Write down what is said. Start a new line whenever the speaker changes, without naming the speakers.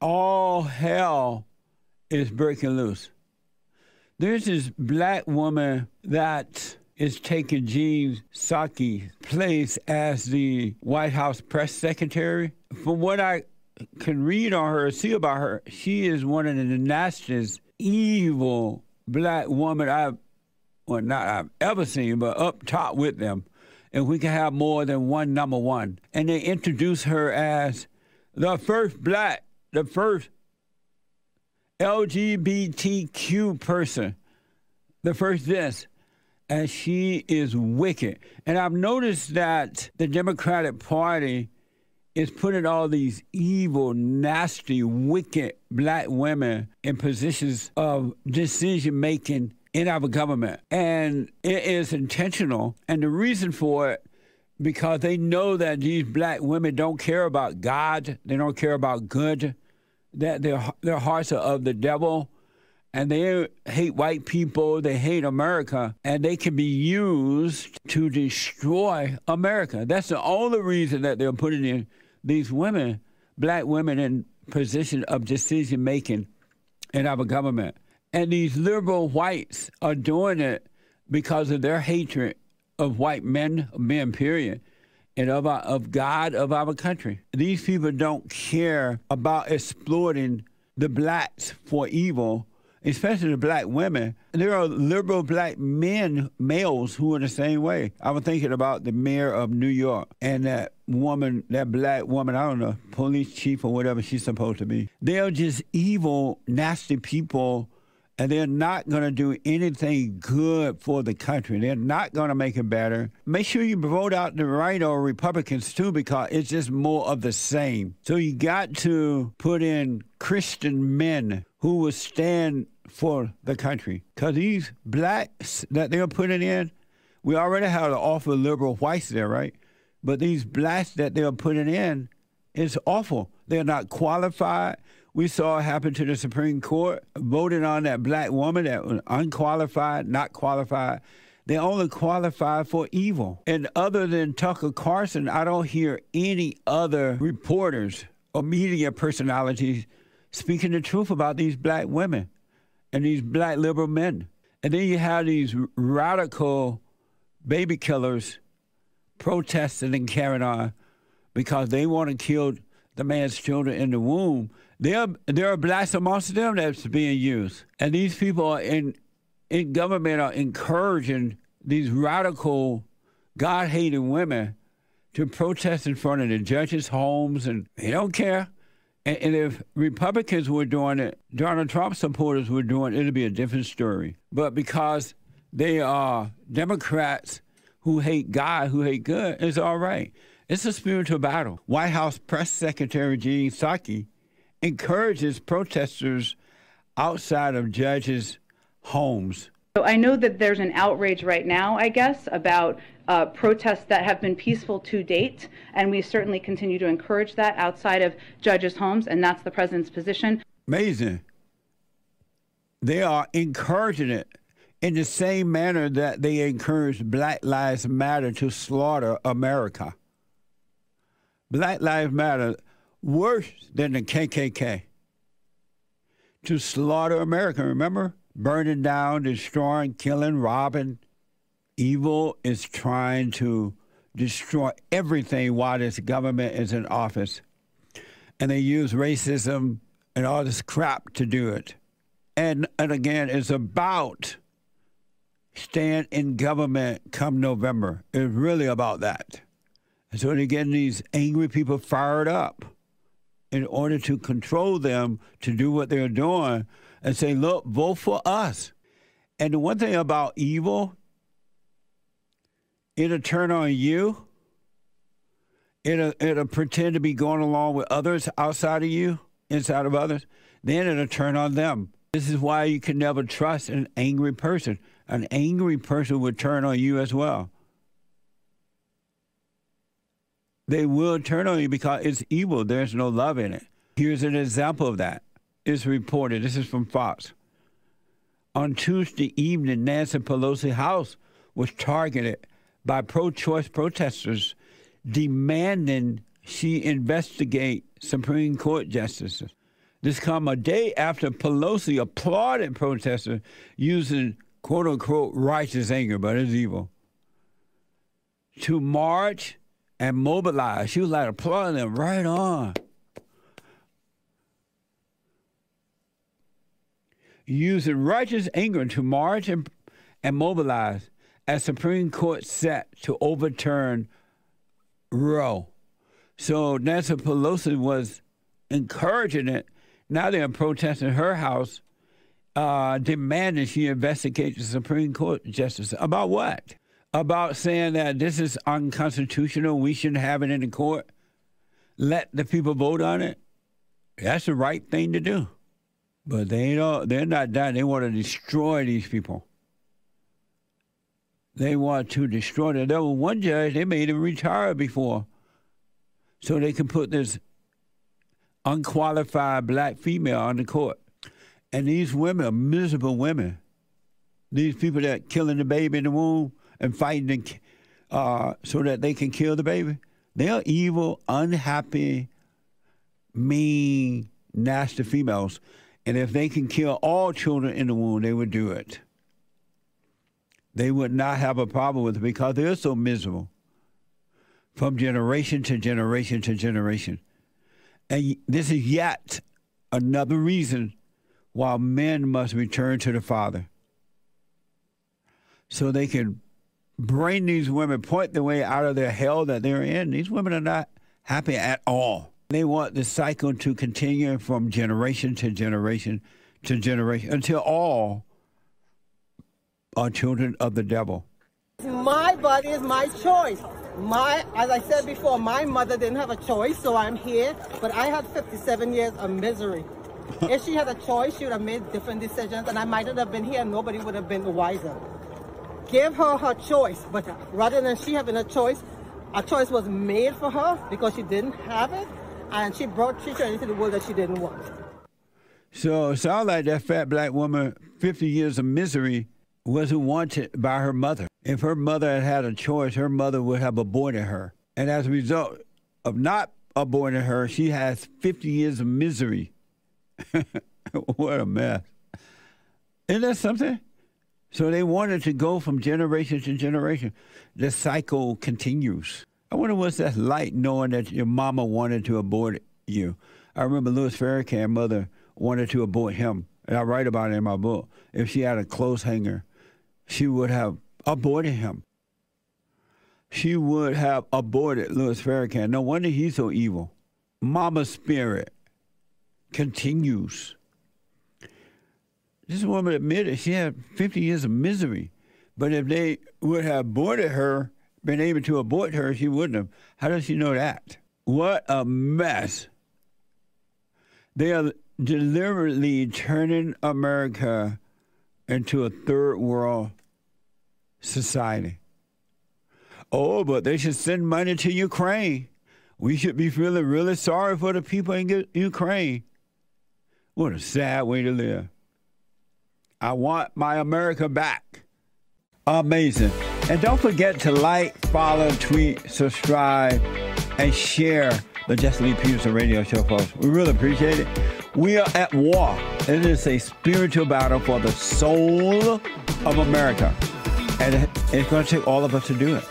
all hell is breaking loose. There's this black woman that is taking Jen Psaki's place as the White House press secretary. From what I can read on her, see about her, she is one of the nastiest, evil black woman I've, well, not I've ever seen, but up top with them. And we can have more than one number one. And they introduce her as the first black, the first LGBTQ person, the first this. And she is wicked. And I've noticed that the Democratic Party is putting all these evil, nasty, wicked black women in positions of decision making in our government. And it is intentional. And the reason for it, because they know that these black women don't care about God, they don't care about good, that their, their hearts are of the devil. And they hate white people, they hate America, and they can be used to destroy America. That's the only reason that they're putting in these women, black women, in position of decision making in our government. And these liberal whites are doing it because of their hatred of white men, men, period, and of, our, of God, of our country. These people don't care about exploiting the blacks for evil especially the black women. There are liberal black men, males, who are the same way. I was thinking about the mayor of New York and that woman, that black woman, I don't know, police chief or whatever she's supposed to be. They're just evil, nasty people and they're not going to do anything good for the country. They're not going to make it better. Make sure you vote out the right or Republicans too, because it's just more of the same. So you got to put in Christian men who will stand for the country. Because these blacks that they're putting in, we already have an awful liberal whites there, right? But these blacks that they're putting in it's awful. They're not qualified. We saw happen to the Supreme Court, voting on that black woman that was unqualified, not qualified. They only qualified for evil. And other than Tucker Carlson, I don't hear any other reporters or media personalities speaking the truth about these black women and these black liberal men. And then you have these radical baby killers protesting and carrying on because they want to kill the man's children in the womb. There, there are blacks amongst them that's being used. And these people in, in government are encouraging these radical, God hating women to protest in front of the judges' homes, and they don't care. And, and, if Republicans were doing it, Donald Trump supporters were doing it, it'd be a different story. But because they are Democrats who hate God, who hate good, it's all right. It's a spiritual battle. White House Press Secretary Jen Psaki encourages protesters outside of judges' homes.
So I know that there's an outrage right now, I guess, about uh, protests that have been peaceful to date, and we certainly continue to encourage that outside of judges' homes, and that's the president's position.
Amazing. They are encouraging it in the same manner that they encouraged Black Lives Matter to slaughter America. Black Lives Matter worse than the KKK to slaughter America. Remember? Burning down, destroying, killing, robbing, evil is trying to destroy everything while this government is in office. And they use racism and all this crap to do it. And, and again, it's about staying in government come November. It's really about that. And so they're getting these angry people fired up in order to control them to do what they're doing and say, look, vote for us. And the one thing about evil it'll turn on you. It'll, it'll pretend to be going along with others outside of you, inside of others. Then it'll turn on them. This is why you can never trust an angry person. An angry person would turn on you as well. They will turn on you because it's evil. There's no love in it. Here's an example of that. It's reported. This is from Fox. On Tuesday evening, Nancy Pelosi's house was targeted by pro choice protesters demanding she investigate Supreme Court justices. This come a day after Pelosi applauded protesters using quote unquote righteous anger, but it's evil, to march and mobilize. She was like applauding them right on. Using righteous anger to march and, and mobilize as Supreme Court set to overturn Roe. So Nancy Pelosi was encouraging it. Now they're protesting her house, uh, demanding she investigate the Supreme Court justice. About what? About saying that this is unconstitutional. We shouldn't have it in the court. Let the people vote on it. That's the right thing to do. But they don't. They're not done. They want to destroy these people. They want to destroy them. There was one judge. They made him retire before, so they can put this unqualified black female on the court. And these women are miserable women. These people that killing the baby in the womb and fighting uh, so that they can kill the baby. They are evil, unhappy, mean, nasty females. And if they can kill all children in the womb, they would do it. They would not have a problem with it because they're so miserable from generation to generation to generation. And this is yet another reason why men must return to the Father. So they can bring these women, point the way out of their hell that they're in. These women are not happy at all. They want the cycle to continue from generation to generation to generation until all are children of the devil.
My body is my choice. My, as I said before, my mother didn't have a choice, so I'm here. But I had 57 years of misery. if she had a choice, she would have made different decisions, and I might not have been here. Nobody would have been the wiser. Give her her choice, but rather than she having a choice, a choice was made for her because she didn't have it and she brought children into the world that she didn't want.
So it sounds like that fat black woman, 50 years of misery, wasn't wanted by her mother. If her mother had had a choice, her mother would have aborted her. And as a result of not aborting her, she has 50 years of misery. what a mess. Isn't that something? So they wanted to go from generation to generation. The cycle continues. I wonder what's that like knowing that your mama wanted to abort you. I remember Louis Farrakhan's mother wanted to abort him, and I write about it in my book. If she had a clothes hanger, she would have aborted him. She would have aborted Louis Farrakhan. No wonder he's so evil. Mama's spirit continues. This woman admitted she had 50 years of misery, but if they would have aborted her, been able to abort her, she wouldn't have. How does she know that? What a mess. They are deliberately turning America into a third world society. Oh, but they should send money to Ukraine. We should be feeling really sorry for the people in Ukraine. What a sad way to live. I want my America back. Amazing. And don't forget to like, follow, tweet, subscribe, and share the Jesse Lee Peterson radio show, folks. We really appreciate it. We are at war. It is a spiritual battle for the soul of America. And it's going to take all of us to do it.